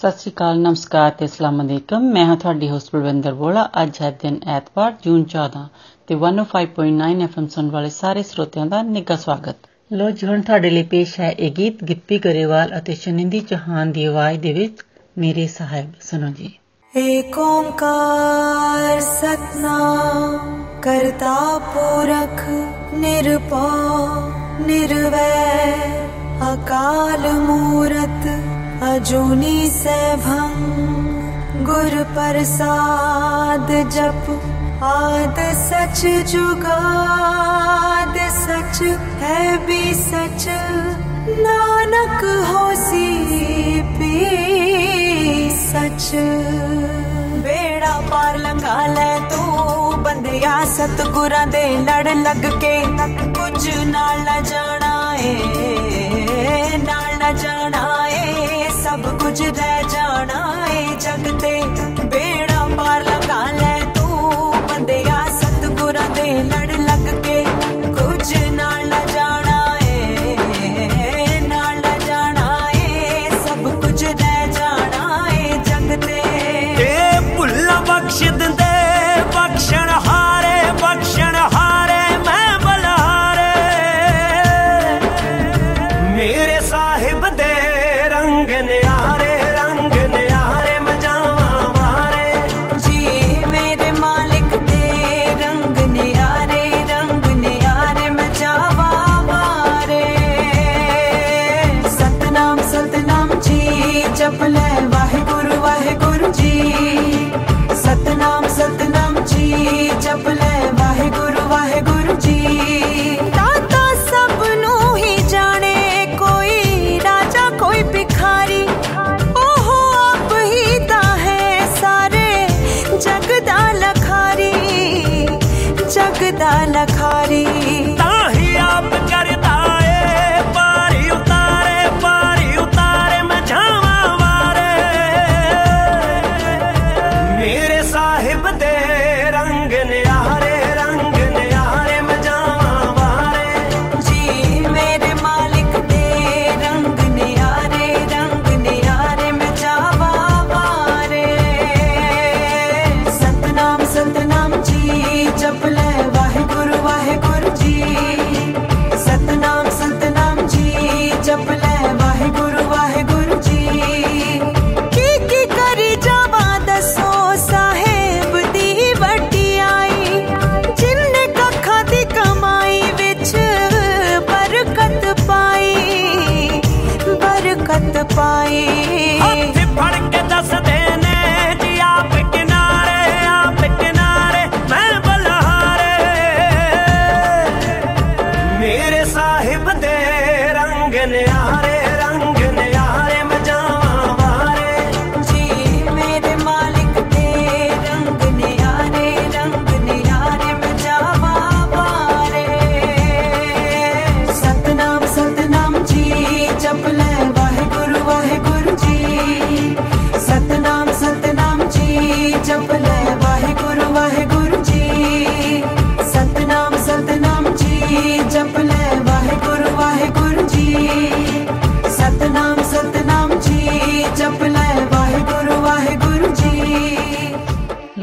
ਸਤਿ ਸ਼੍ਰੀ ਅਕਾਲ ਨਮਸਕਾਰ ਤੇ ਅਸਲਾਮ ਅਲੈਕਮ। ਮੈਂ ਹਾਂ ਤੁਹਾਡੀ ਹੋਸਟ ਬਲਵਿੰਦਰ ਬੋਲਾ ਅੱਜ ਹੈ ਦਿਨ ਐਤਵਾਰ ਜੂਨ 14 ਤੇ 105.9 ਐਫਐਮ ਸੁਣ ਵਾਲੇ ਸਾਰੇ ਸਰੋਤਿਆਂ ਦਾ ਨਿੱਘਾ ਸਵਾਗਤ। ਲੋ ਜੀ ਹੁਣ ਤੁਹਾਡੇ ਲਈ ਪੇਸ਼ ਹੈ ਇਹ ਗੀਤ ਗਿੱਪੀ ਗਰੇਵਾਲ ਅਤੇ ਸ਼ਨਿੰਦੀ ਚੌਹਾਨ ਦੀ ਆਵਾਜ਼ ਦੇ ਵਿੱਚ ਮੇਰੇ ਸਾਹਿਬ। ਸੁਣੋ ਜੀ। ਏਕ ਓੰਕਾਰ ਸਤਨਾਮ ਕਰਤਾ ਪੁਰਖ ਨਿਰਭਉ ਨਿਰਵੈਰ ਅਕਾਲ ਮੂਰਤ अजूनी सैभं गुरुप्रसाद जप आद सच जुगाद सच है भी सच नानक होसी भी सच बेड़ा पार लंघा ले तू ਬੰਦਿਆ ਸਤਗੁਰਾਂ ਦੇ ਲੜ ਲੱਗ ਕੇ ਕੁਝ ਨਾਲ ਨਾ ਜਾਣਾ ਏ ਨਾਲ ਨਾ ਜਾਣਾ सब कुछ रह जाना है जग बेड़ा पार लगा ले तू, बंदे सतगुरा दे लड़ लग के। कुछ ना लड़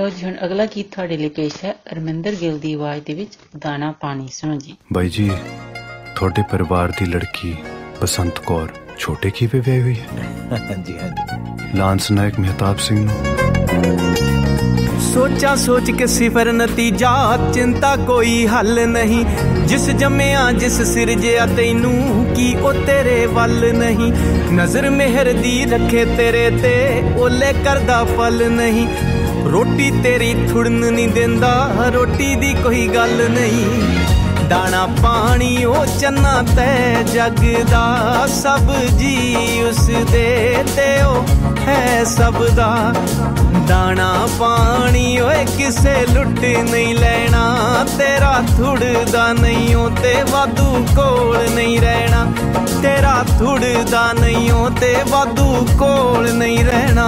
ਲੋ ਜੀ ਹੁਣ ਅਗਲਾ ਗੀਤ ਤੁਹਾਡੇ ਲਈ ਪੇਸ਼ ਹੈ ਅਰਮਿੰਦਰ ਗਿੱਲ ਦੀ ਆਵਾਜ਼ ਦੇ ਵਿੱਚ ਦਾਣਾ ਪਾਣੀ ਸੁਣੋ ਜੀ। ਬਾਈ ਜੀ ਤੁਹਾਡੇ ਪਰਿਵਾਰ ਦੀ ਲੜਕੀ ਬਸੰਤ ਕੌਰ ਛੋਟੇ ਕੀਵੇ ਵਿਆਹੀ ਹੋਈ ਹੈ। ਹਾਂਜੀ ਹਾਂਜੀ। ਲਾਂਸ ਨਾਇਕ ਮਹਿਤਾਬ ਸਿੰਘ ਨੂੰ। ਸੋਚਾਂ ਸੋਚ ਕੇ ਸਿਫਰ ਨਤੀਜਾ ਚਿੰਤਾ ਕੋਈ ਹੱਲ ਨਹੀਂ। ਜਿਸ ਜੰਮਿਆ ਜਿਸ ਸਿਰਜਿਆ ਤੈਨੂੰ ਕੀ ਉਹ ਤੇਰੇ ਵੱਲ ਨਹੀਂ। ਨਜ਼ਰ ਮਿਹਰ ਦੀ ਰੱਖੇ ਤੇਰੇ ਤੇ ਓਲੇ ਕਰਦਾ ਫਲ ਨਹੀਂ। ਰੋਟੀ ਤੇਰੀ ਥੁੜਨ ਨਹੀਂ ਦਿੰਦਾ, ਰੋਟੀ ਦੀ ਕੋਈ ਗੱਲ ਨਹੀਂ। ਦਾਣਾ ਪਾਣੀ ਉਹ ਚੰਨਾ ਤੈ ਜਗ ਦਾ ਸਭ ਜੀ ਉਸ ਦੇ ਤੇ ਉਹ ਹੈ ਸਭ ਦਾ। ਦਾਣਾ ਪਾਣੀ ਓਏ ਕਿਸੇ ਲੁੱਟ ਨਹੀਂ ਲੈਣਾ, ਤੇਰਾ ਥੁੜਦਾ ਨਹੀਂ ਓ ਤੇ ਵਾਧੂ ਕੋਲ ਨਹੀਂ ਰਹਿਣਾ। ਤੇਰਾ ਥੁੜਦਾ ਨਹੀਂ ਓ ਤੇ ਵਾਧੂ ਕੋਲ ਨਹੀਂ ਰਹਿਣਾ।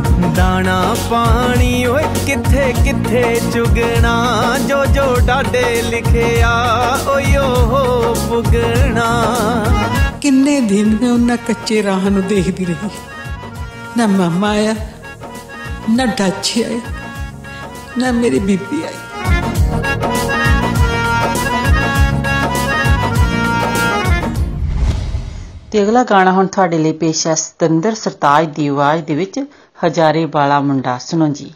ਦਾਣਾ ਪਾਣੀ ਓਏ ਕਿੱਥੇ ਕਿੱਥੇ ਚੁਗਣਾ? ਜੋ ਜੋ ਡਾਡੇ ਲਿਖਿਆ ਓਏ ਓ ਪੁਗਣਾ। ਕਿੰਨੇ ਦਿਨ ਮੈਂ ਉਹਨਾਂ ਕੱਚੇ ਰਾਹ ਨੂੰ ਦੇਖਦੀ ਰਹੀ। ਨਾ ਮਾਮਾ ਆਇਆ ਨਾ ਡਾਚੀ ਆਇਆ ਨਾ ਮੇਰੀ ਬੀਬੀ ਆਈ। ਤੇ ਅਗਲਾ ਗਾਣਾ ਹੁਣ ਤੁਹਾਡੇ ਲਈ ਪੇਸ਼ ਹੈ ਸਤਿੰਦਰ ਸਰਤਾਜ ਦੀ ਆਵਾਜ਼ ਦੇ ਵਿੱਚ। ਹਜ਼ਾਰੇ ਵਾਲਾ ਮੁੰਡਾ ਸੁਣੋ ਜੀ।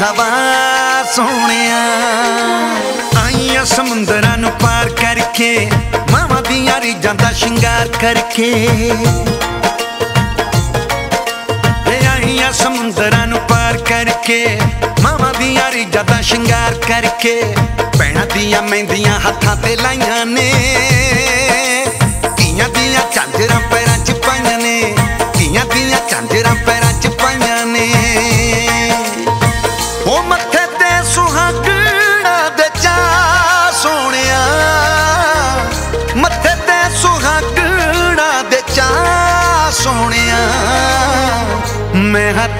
ਹਵਾ ਸੋਹਣਿਆ। ਆਈਆਂ ਸਮੁੰਦਰਾਂ ਨੂੰ ਪਾਰ ਕਰਕੇ, ਮਾਵਾਂ ਦੀਆਂ ਰੀਝਾਂ ਦਾ ਸ਼ਿੰਗਾਰ ਕਰਕੇ। ਵੇ ਆਈਆਂ ਸਮੁੰਦਰਾਂ ਨੂੰ ਪਾਰ ਕਰਕੇ, ਮਾਵਾਂ ਦੀਆਂ ਰੀਝਾਂ ਦਾ ਸ਼ਿੰਗਾਰ ਕਰਕੇ, ਭੈਣਾਂ ਦੀਆਂ ਮਹਿੰਦੀਆਂ ਹੱਥਾਂ ਤੇ ਲਾਈਆਂ ਨੇ।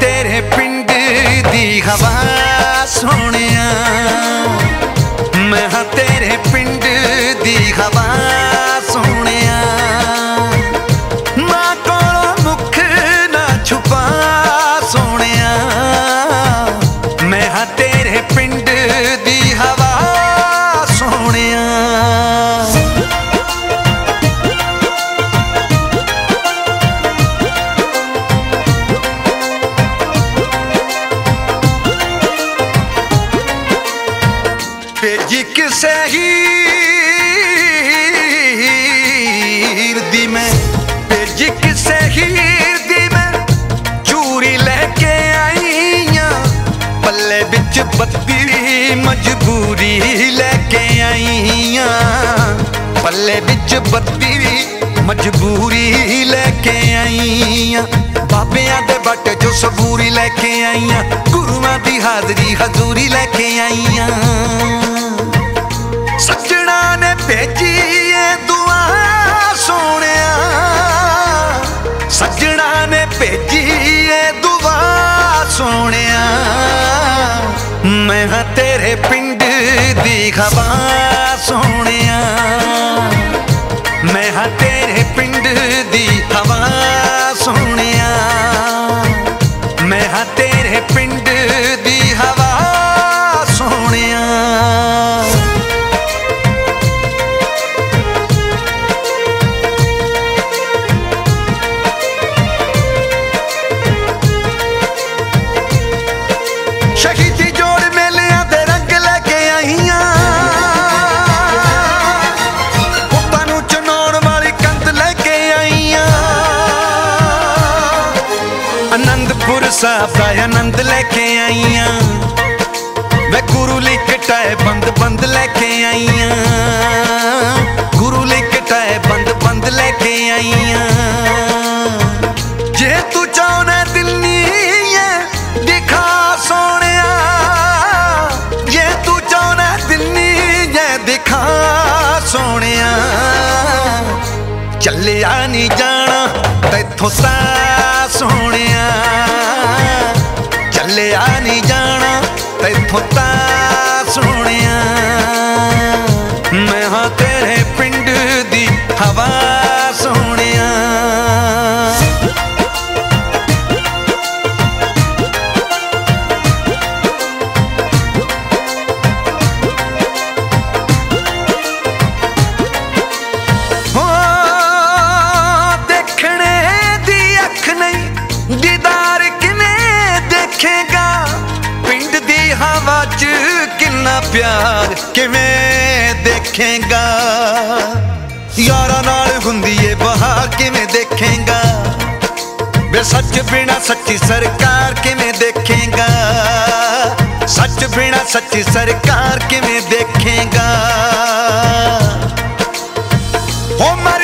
ਤੇਰੇ ਪਿੰਡ ਦੀ ਹਵਾ ਸੋਹਣਿਆ। ਮੈਂ ਹਾਂ ਤੇਰੇ ਪਿੰਡ ਦੀ ਹਵਾ। but ਅਨੰਦਪੁਰ ਸਾਹਿਬ ਦਾ ਆਨੰਦ ਲੈ ਕੇ ਆਈਆਂ। ਵੇ ਗੁਰੂ ਲਈ ਕਟਾਏ ਬੰਦ ਬੰਦ ਲੈ ਕੇ ਆਈਆਂ। ਗੁਰੂ ਲਈ ਕਟਾਏ ਬੰਦ ਬੰਦ ਲੈ ਕੇ ਆਈਆਂ। ਜੇ ਤੂੰ ਚਾਹਣਾ ਦਿਲਨੀ ਹੈ, ਦਿਖਾ ਸੋਹਣਿਆ। ਜੇ ਤੂੰ ਚਾਹਣਾ ਦਿਲਨੀ ਹੈ, ਦਿਖਾ ਸੋਹਣਿਆ। ਚੱਲਿਆ ਨਹੀਂ ਜਾਣਾ, ਤੈਥੋਂ ਤਾਂ ਸੋਹਣਿਆ। ਚੱਲਿਆ ਨਹੀਂ ਜਾਣਾ ਤੈਥੋਂ ਤਾਂ ਪਿਆਰ ਕਿਵੇਂ ਦੇਖੇਗਾ ਯਾਰਾਂ ਨਾਲ ਹੁੰਦੀ ਏ ਬਹਾਰ ਕਿਵੇਂ ਦੇਖੇਗਾ ਵੇ ਸੱਚ ਬਿਨਾ ਸੱਚੀ ਸਰਕਾਰ ਕਿਵੇਂ ਦੇਖੇਗਾ ਸੱਚ ਬਿਨਾ ਸੱਚੀ ਸਰਕਾਰ ਕਿਵੇਂ ਦੇਖੇਗਾ ਹੋ ਮਰ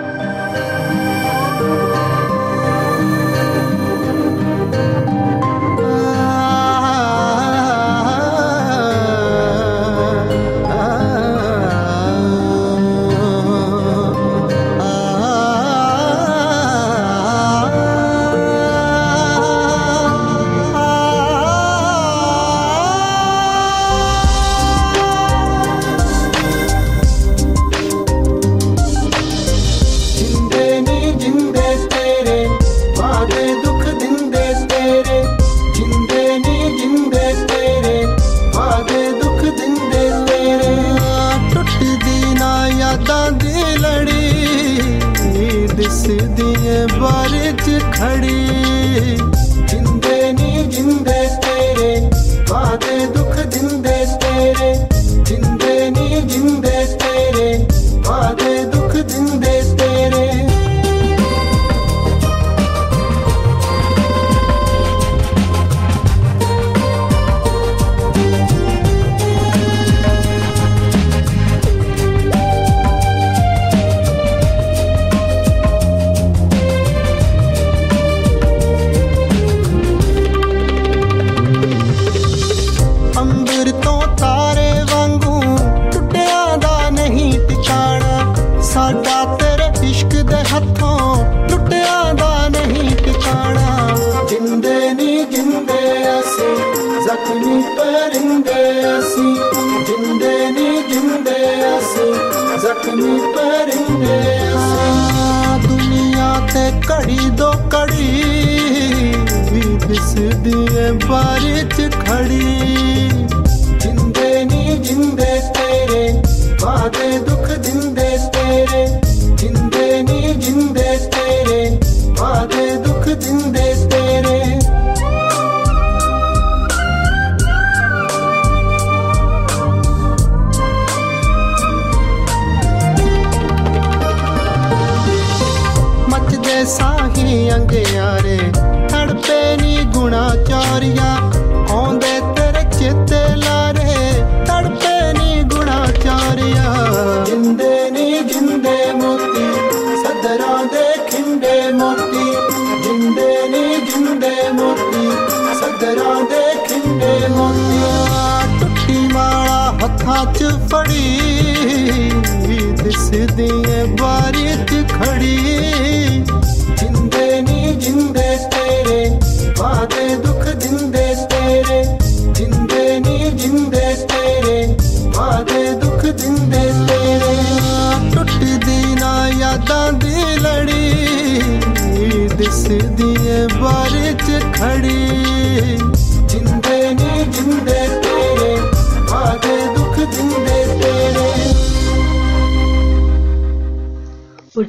ਘੜੀ ਦੋ ਘੜੀ ਵੀ ਬਿਸਦੀ ਐ ਬਾਰਿਸ਼ ਖੜੀ।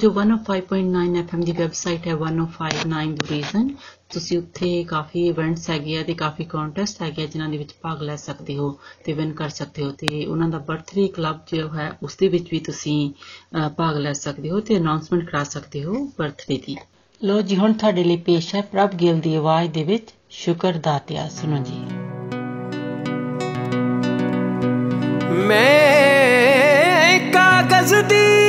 ਜੋ 105.9 FM ਦੀ ਵੈਬਸਾਈਟ ਹੈ 1059 ਦੀ ਰੀਜ਼ਨ ਤੁਸੀਂ ਉੱਥੇ ਕਾਫੀ ਇਵੈਂਟਸ ਹੈਗੇ ਆ ਤੇ ਕਾਫੀ ਕੰਟੈਸਟ ਹੈਗੇ ਆ ਜਿਨ੍ਹਾਂ ਦੇ ਵਿੱਚ ਭਾਗ ਲੈ ਸਕਦੇ ਹੋ ਤੇ ਵਿਨ ਕਰ ਸਕਦੇ ਹੋ ਤੇ ਉਹਨਾਂ ਦਾ ਬਰਥਡੇ ਕਲੱਬ ਜੋ ਹੈ ਉਸ ਦੇ ਵਿੱਚ ਵੀ ਤੁਸੀਂ ਭਾਗ ਲੈ ਸਕਦੇ ਹੋ ਤੇ ਅਨਾਉਂਸਮੈਂਟ ਕਰਾ ਸਕਦੇ ਹੋ ਬਰਥਡੇ ਦੀ। ਲੋ ਜੀ, ਹੁਣ ਤੁਹਾਡੇ ਲਈ ਪੇਸ਼ ਹੈ ਪ੍ਰਭ ਗਿਲ ਦੀ ਆਵਾਜ਼ ਦੇ ਵਿੱਚ ਸ਼ੁਕਰ ਦਾਤਿਆ ਸੁਣੋ ਜੀ। ਮੈਂ ਕਾਗਜ਼ ਦੀ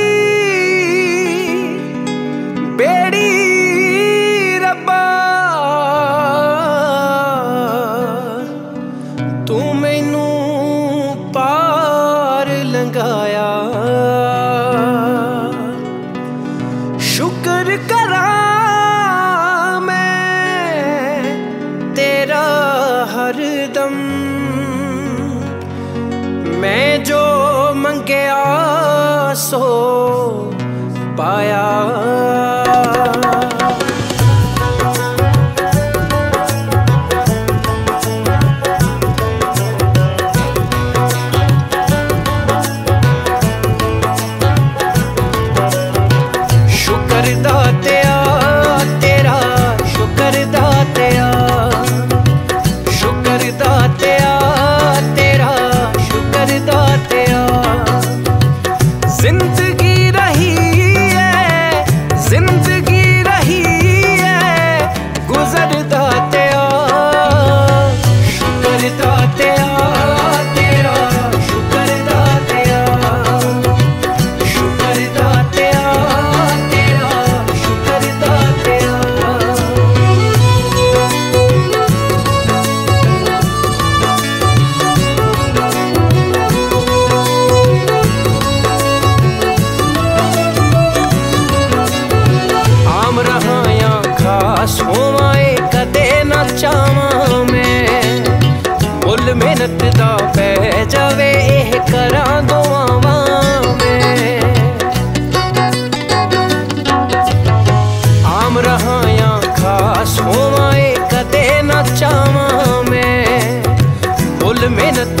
没那。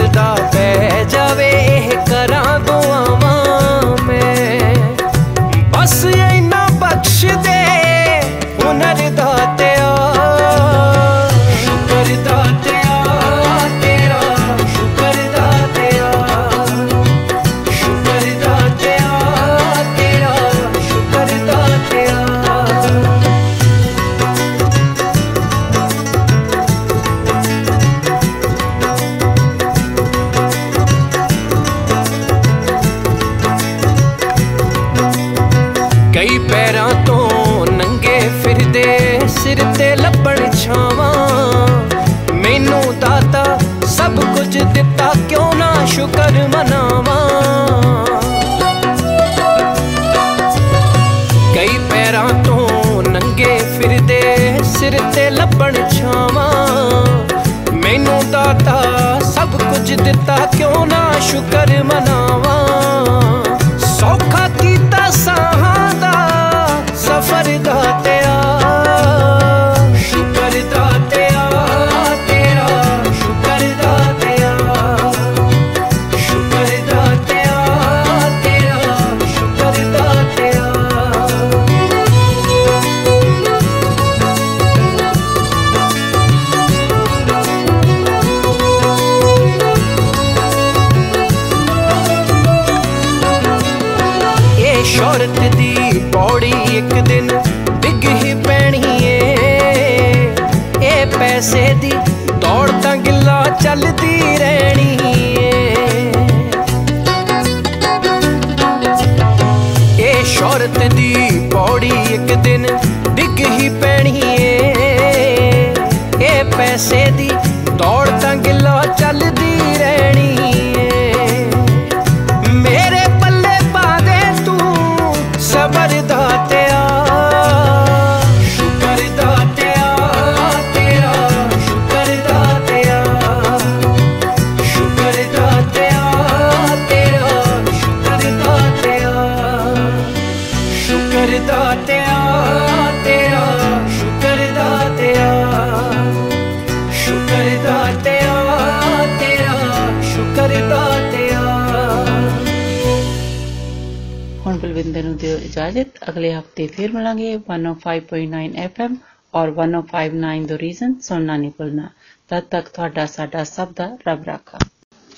105.9 FM ਔਰ 1059 ਦੋ ਰੀਜ਼ਨ ਸੁਣਨਾ ਨਹੀਂ ਭੁੱਲਣਾ तब तक थोड़ा साडा सबदा रब रखा।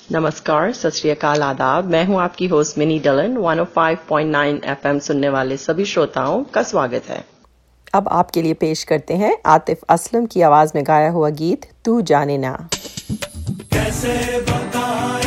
नमस्कार सत श्री अकाल आदाब। मैं हूँ आपकी होस्ट मिनी डलन। 105.9 एफएम सुनने वाले सभी श्रोताओं का स्वागत है। अब आपके लिए पेश करते हैं आतिफ असलम की आवाज़ में गाया हुआ गीत तू जाने ना। कैसे बताए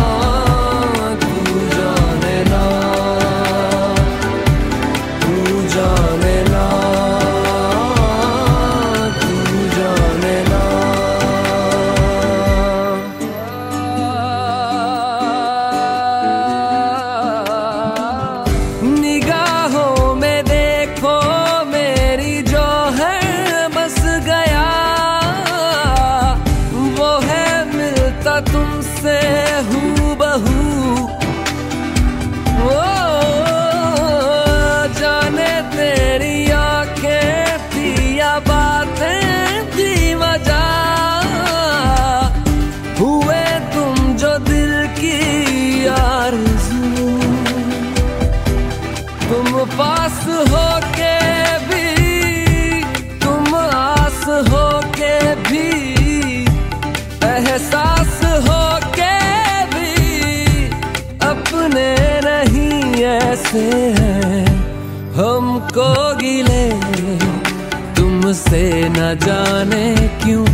से न जाने क्यों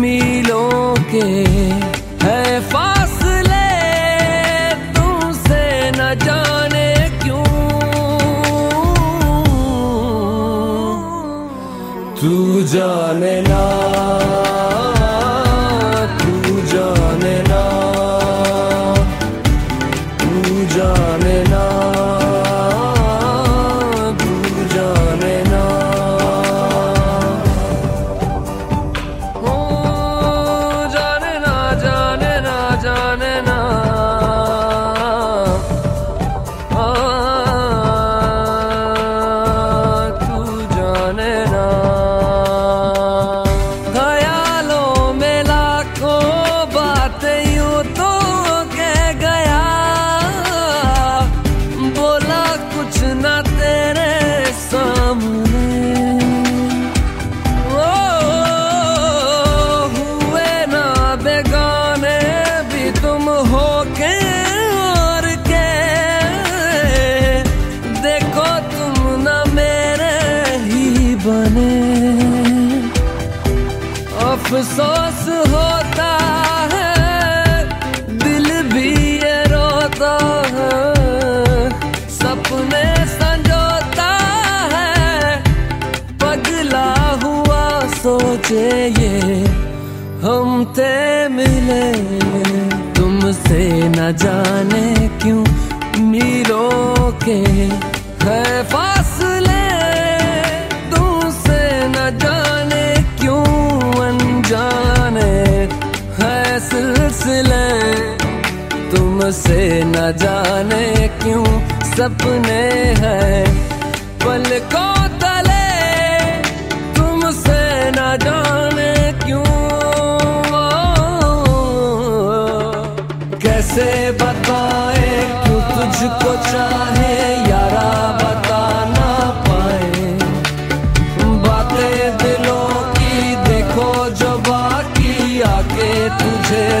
मिलों के है फासले तुमसे न जाने क्यों? तू जाने ना थे न जाने क्यों मीरों के है फासले। तुमसे न जाने क्यों अनजाने है सिलसिले। तुमसे न जाने क्यों सपने हैं पलकों से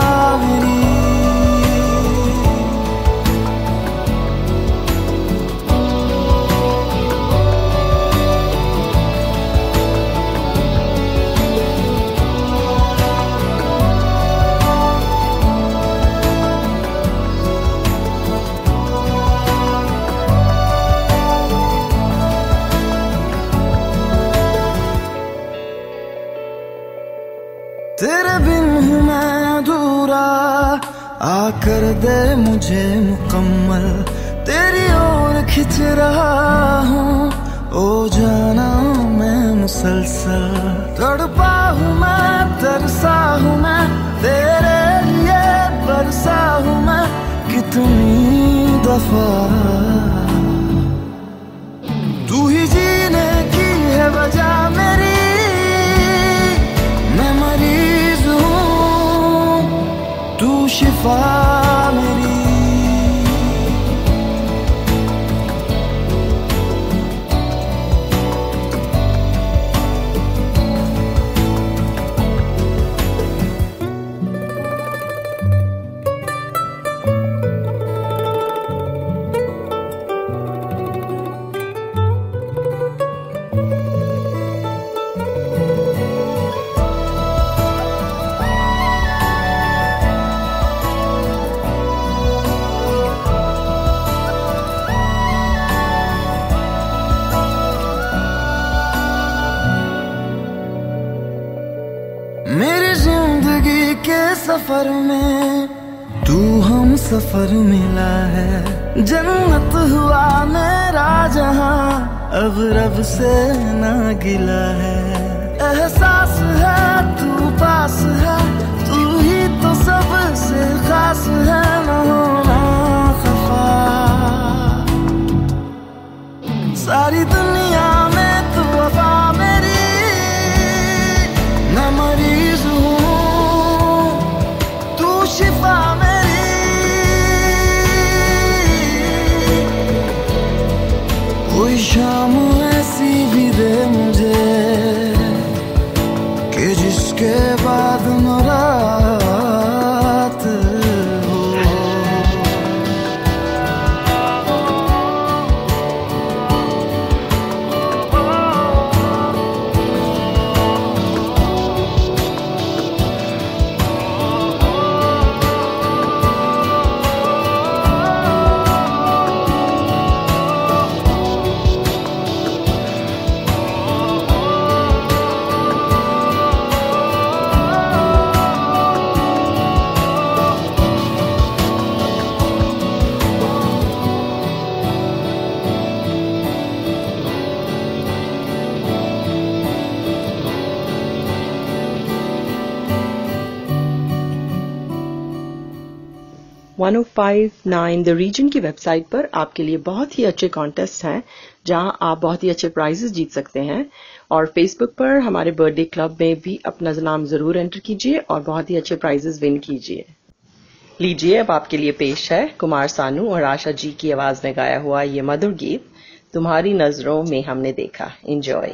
मुकम्मल, तेरी ओर खिंच रहा हूँ। ओ जाना मैं मुसलसल। तड़पा हूँ मैं, तरसा हूँ मैं, तेरे लिए बरसा हूँ मैं, कितनी दफ़ा। तू ही जीने की है वजह मेरी, मैं मरीज़ हूँ। तू शिफा सफ़र मिला है। जन्नत हुआ मेरा जहाँ, अब रब से ना गिला है। एहसास है, तू पास है, तू ही तो सबसे खास है खफा। सारी दुनिया 1059 द रीजन की वेबसाइट पर आपके लिए बहुत ही अच्छे कॉन्टेस्ट हैं, जहाँ आप बहुत ही अच्छे प्राइजेस जीत सकते हैं। और फेसबुक पर हमारे बर्थडे क्लब में भी अपना नाम ज़रूर एंटर कीजिए और बहुत ही अच्छे प्राइजेस विन कीजिए। लीजिए, अब आपके लिए पेश है कुमार सानू और आशा जी की आवाज़ में गाया हुआ ये मधुर गीत, तुम्हारी नज़रों में हमने देखा। एंजॉय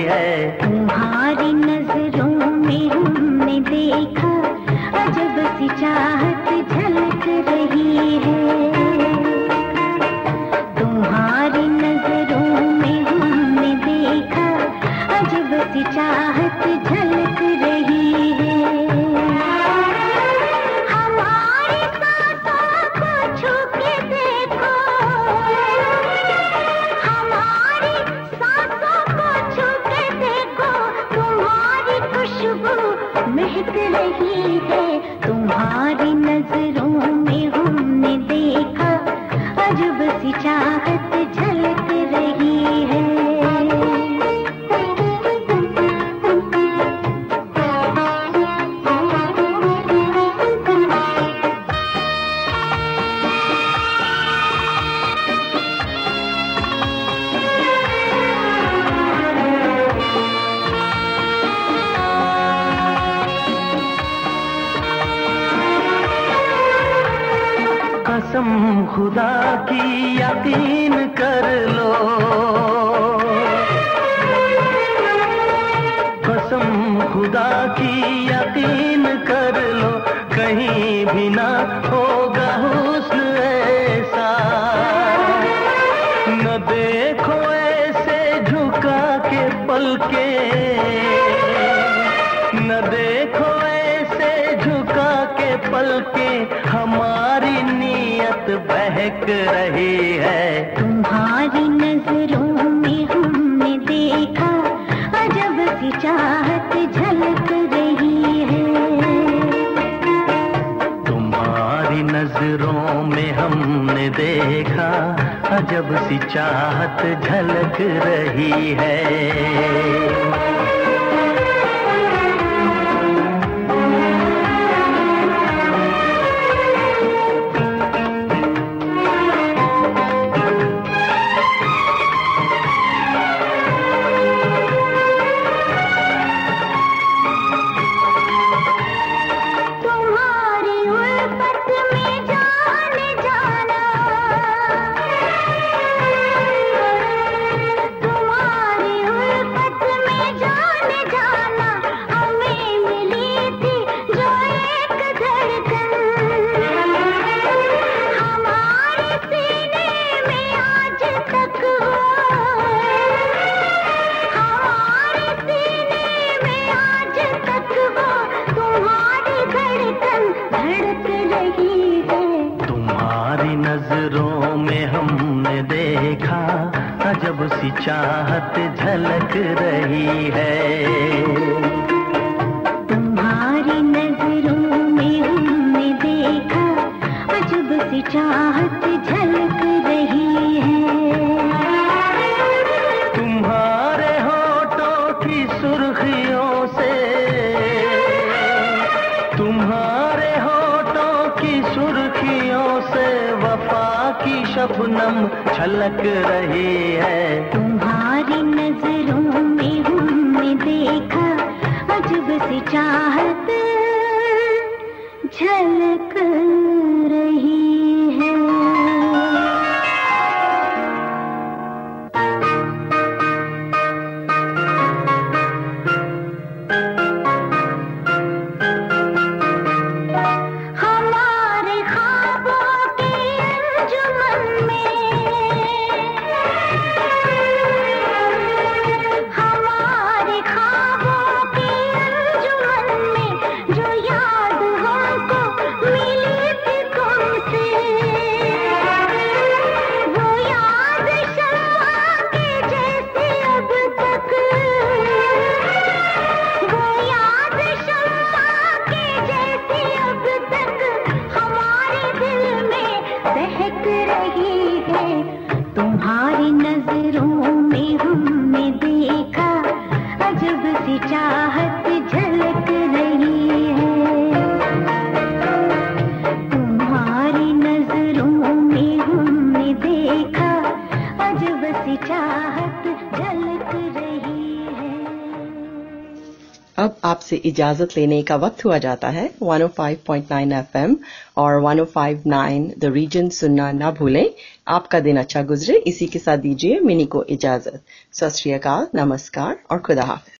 इजाज़त लेने का वक्त हुआ जाता है। 105.9 एफएम और 105.9 द रीजन सुनना ना भूलें। आपका दिन अच्छा गुजरे। इसी के साथ दीजिए मिनी को इजाज़त। सत नमस्कार और खुदा हाफिज।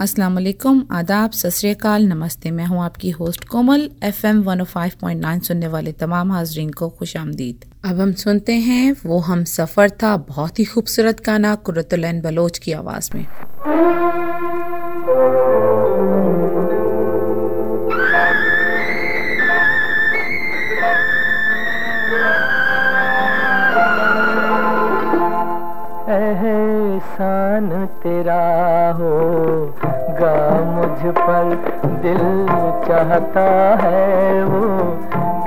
अस्सलाम वालेकुम। आदाब। सत नमस्ते। मैं हूँ आपकी होस्ट कोमल। एफएम 105.9 सुनने वाले तमाम हाजरीन को खुश आमदीद। अब हम सुनते हैं, वो हम सफ़र था बहुत ही खूबसूरत गाना कुरतुलैन बलोच की आवाज़ में। एहसान तेरा हो गा मुझ पर दिल चाहता है वो।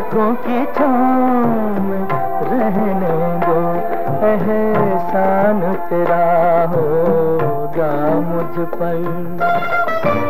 पलकों की छाम रहने दो। एहसान तेरा होगा मुझ पर।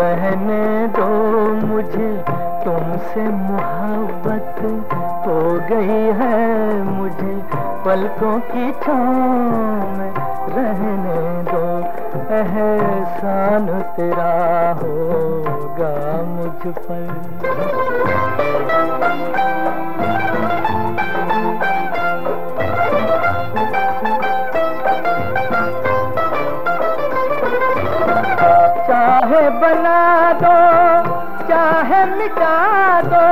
बहने दो मुझे। तुमसे मोहब्बत हो गई है मुझे। पलकों की छाँव में रहने दो। एहसान तेरा होगा मुझ पर। मिटा दो।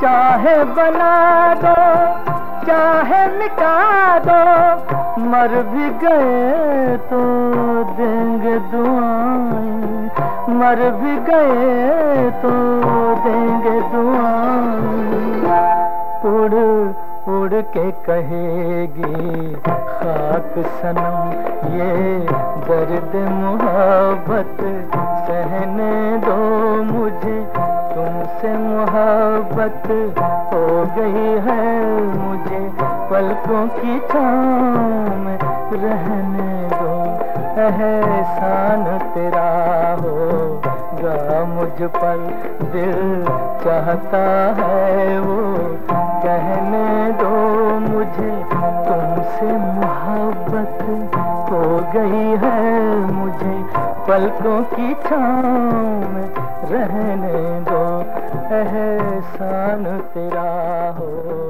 चाहे बना दो, चाहे मिटा दो। मर भी गए तो देंगे दुआएँ। मर भी गए तो देंगे दुआएँ। उड़ उड़ के कहेगी खाक सनम, ये दर्द मोहब्बत, सहने दो मुझे, तुमसे मोहब्बत हो गई है मुझे, पलकों की छाँव में रहने दो, एहसान तेरा होगा मुझ पर, दिल चाहता है वो, कहने दो मुझे तुमसे मोहब्बत हो गई है मुझे। पलकों की छाँव में रहने दो, एहसान तेरा होगा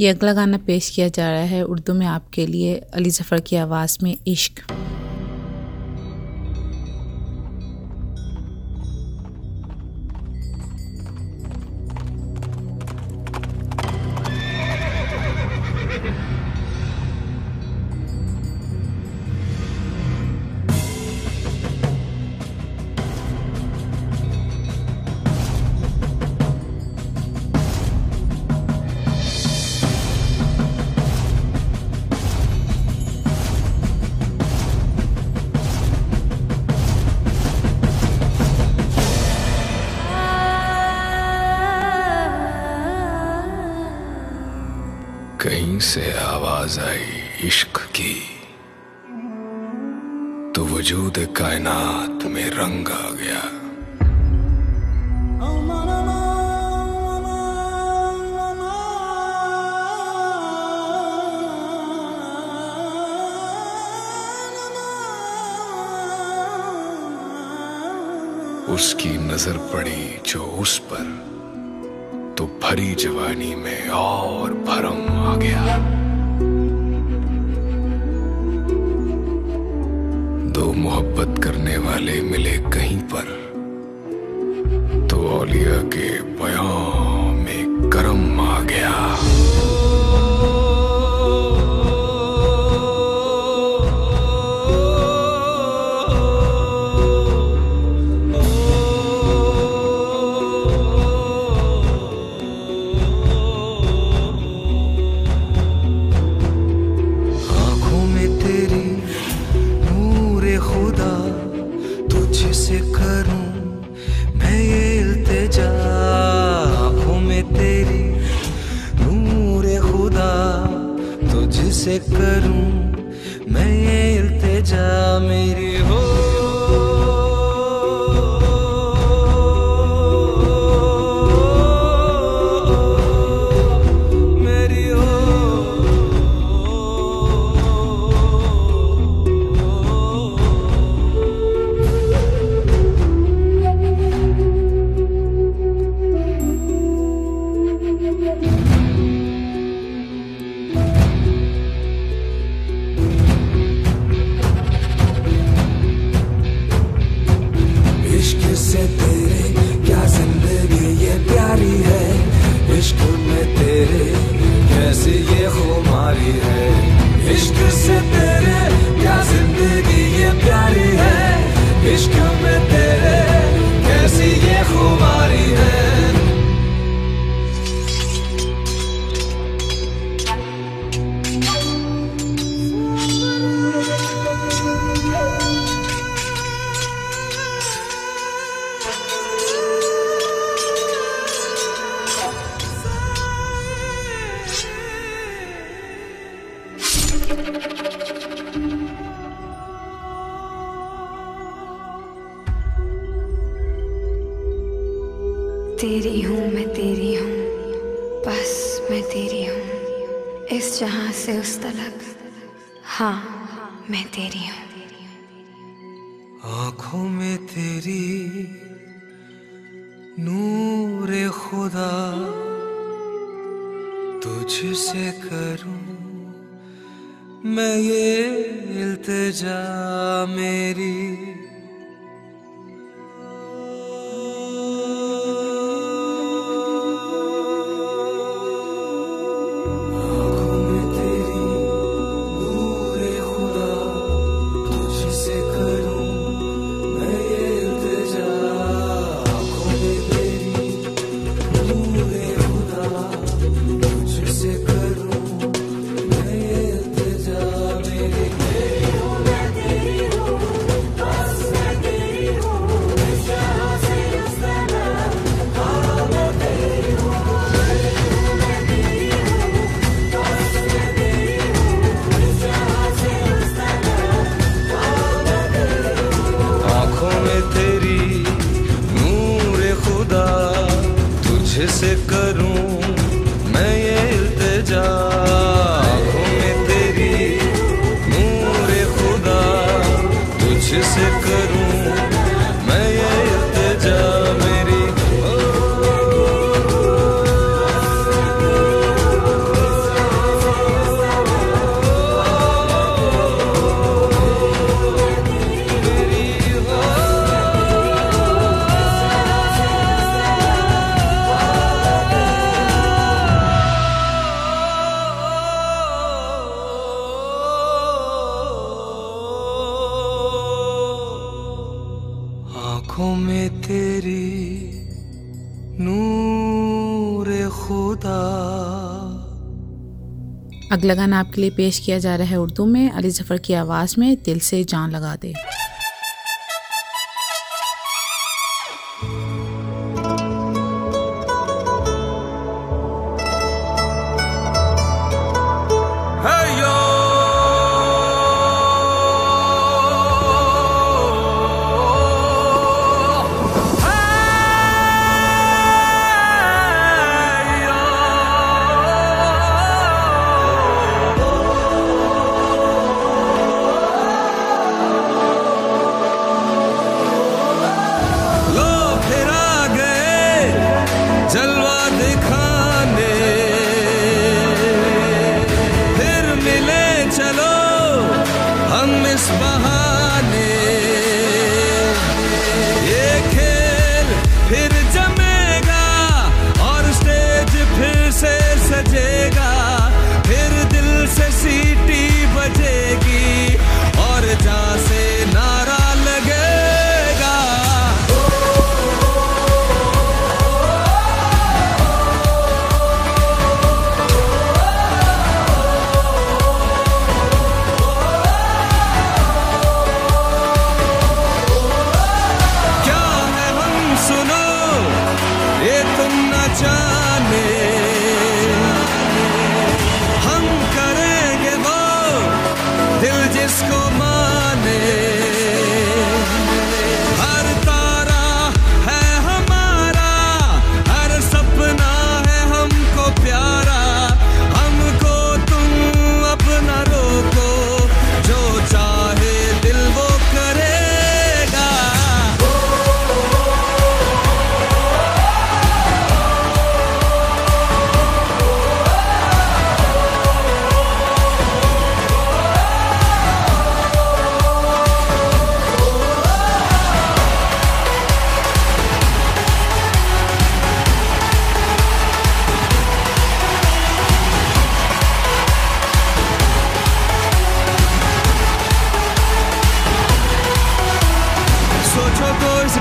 ये अगला गाना पेश किया जा रहा है उर्दू में आपके लिए अली जफ़र की आवाज़ में इश्क। आवाज़ आई इश्क की तो वजूद कायनात में रंग आ गया। उसकी नज़र पड़ी जो उस पर तो भरी जवानी में और भरम आ गया। मोहब्बत करने वाले मिले कहीं पर तो औलिया के बयान अगला गाना आपके लिए पेश किया जा रहा है उर्दू में। अली जफ़र की आवाज़ में दिल से जान लगा दे।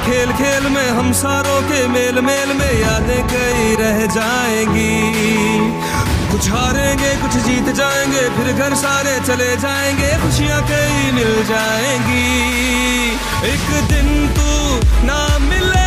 खेल खेल में हम सारों के मेल मेल में यादें कई रह जाएँगी। कुछ हारेंगे, कुछ जीत जाएँगे, फिर घर सारे चले जाएँगे, खुशियाँ कई मिल जाएँगी। एक दिन तू ना मिलेगा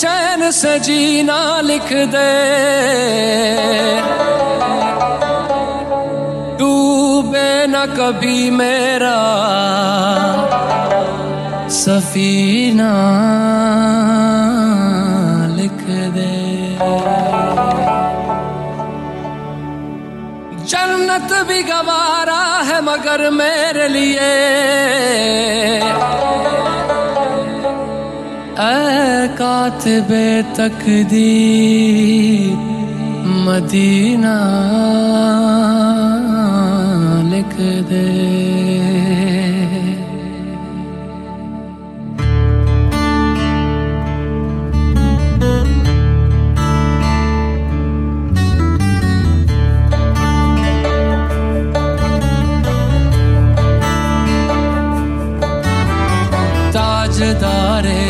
चैन से जीना लिख दे। डूबे न कभी मेरा सफीना लिख दे। जन्नत भी गवारा है मगर मेरे लिए। ऐ कातिबे तकदीर मदीना लिख दे। ताजदारे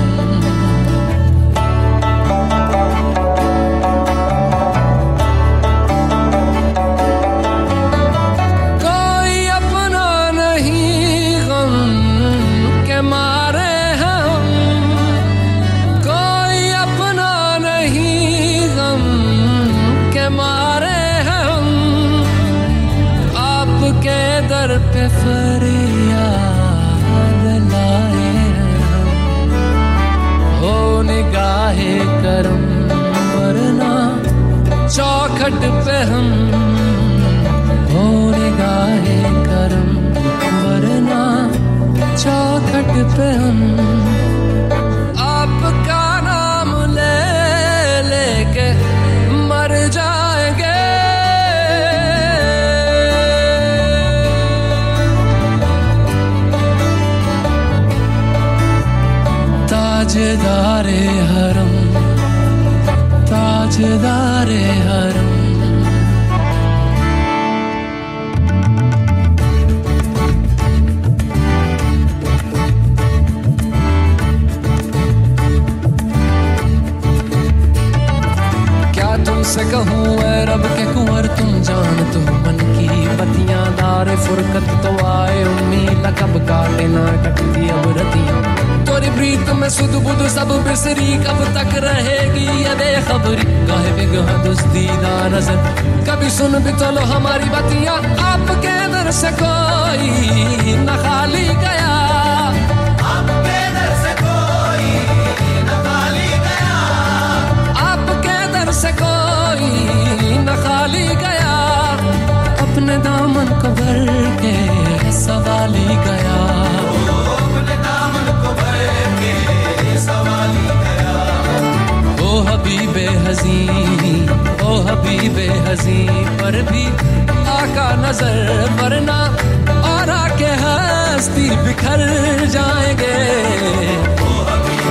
हम हो निगाहे करम वरना चौखट पे हम फुरकत तो आए उम्मीद कब काटे ना कटती अब रतियाँ तोरी प्रीत में सुध बुध सब बिसरी, कब तक रहेगी ये बेखबरी गाहे बिगह दुस्तीदा नज़र। कभी सुन भी तो लो हमारी बतिया, आपके दर से कोई न खाली गया। आपके दर से कोई न खाली गया। आपके सवाली गया। को के ओ हबीबे हजी ओ हबीबे हजी पर भी आका नज़र वरना और आके हस्ती बिखर जाएँगे। ओ भी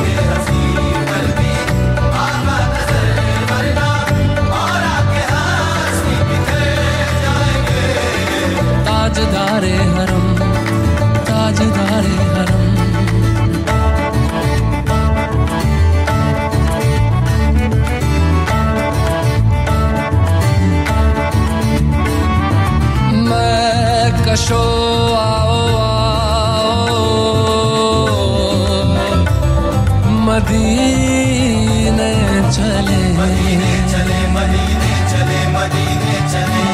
ताजदारे हरम। मैं कशो, आओ आओ। मदीने चले चले मदीने चले मदीने चले।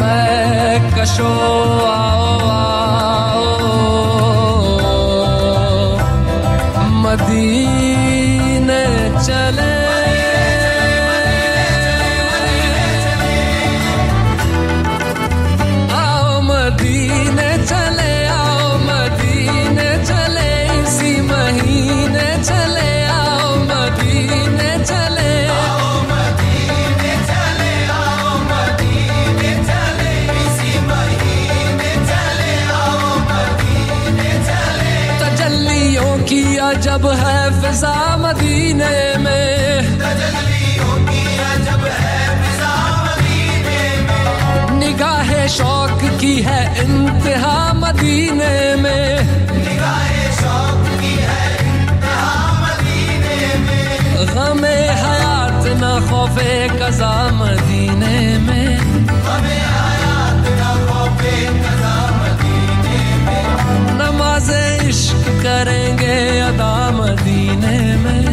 मैं कशो, आओ आओ। अजब है फिजा मदीने में। निगाहे शौक की है इंतहा मदीने में। निगाहे शौक की है इंतहा मदीने में गमे हयात न खौफे कजा मदीने में। गमे हयात न खौफे कजा नमाजे इश्क करेंगे अदा मदीने में।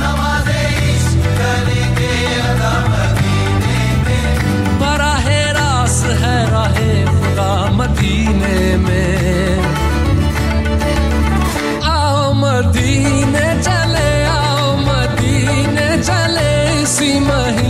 नमाजे इश्क करेंगे अदा मदीने में। बराहे रास है राहे खुदा मदीने में। आओ मदीने चले आओ मदीने चले इसी महीने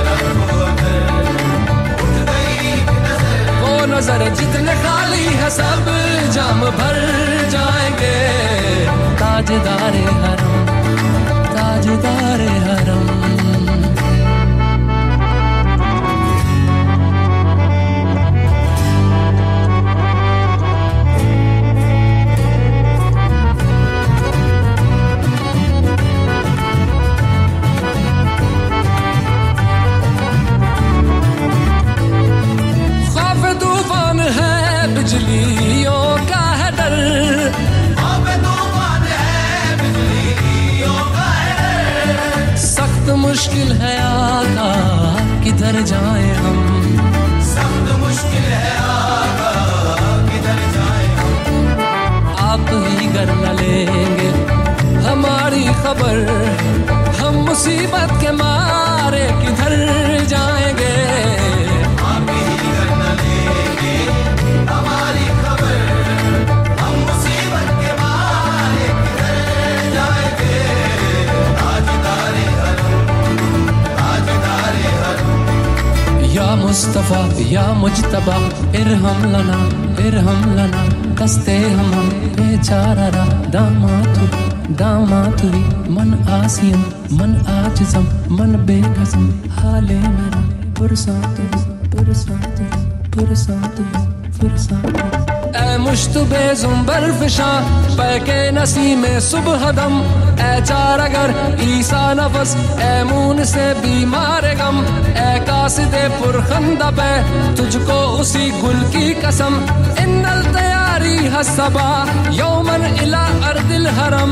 नज़र जितने खाली है सब जाम भर जाएँगे। ताजदार हर ताजदार हरम आसियम मन आजिजम मन बेकसम हाले मेरा पुरसातु पुरसातु पुरसातु पुरसातु ए मुश्तबे जुम्बर फिशा, पैके नसी में सुबह दम। ए चार अगर ईसा नफस ए मून से बीमार गम। ए कासिदे पुरखंदा पे, तुझको उसी गुल की कसम। इन्नल तैयारी हसबा, यौमन इला अर्दिल हरम।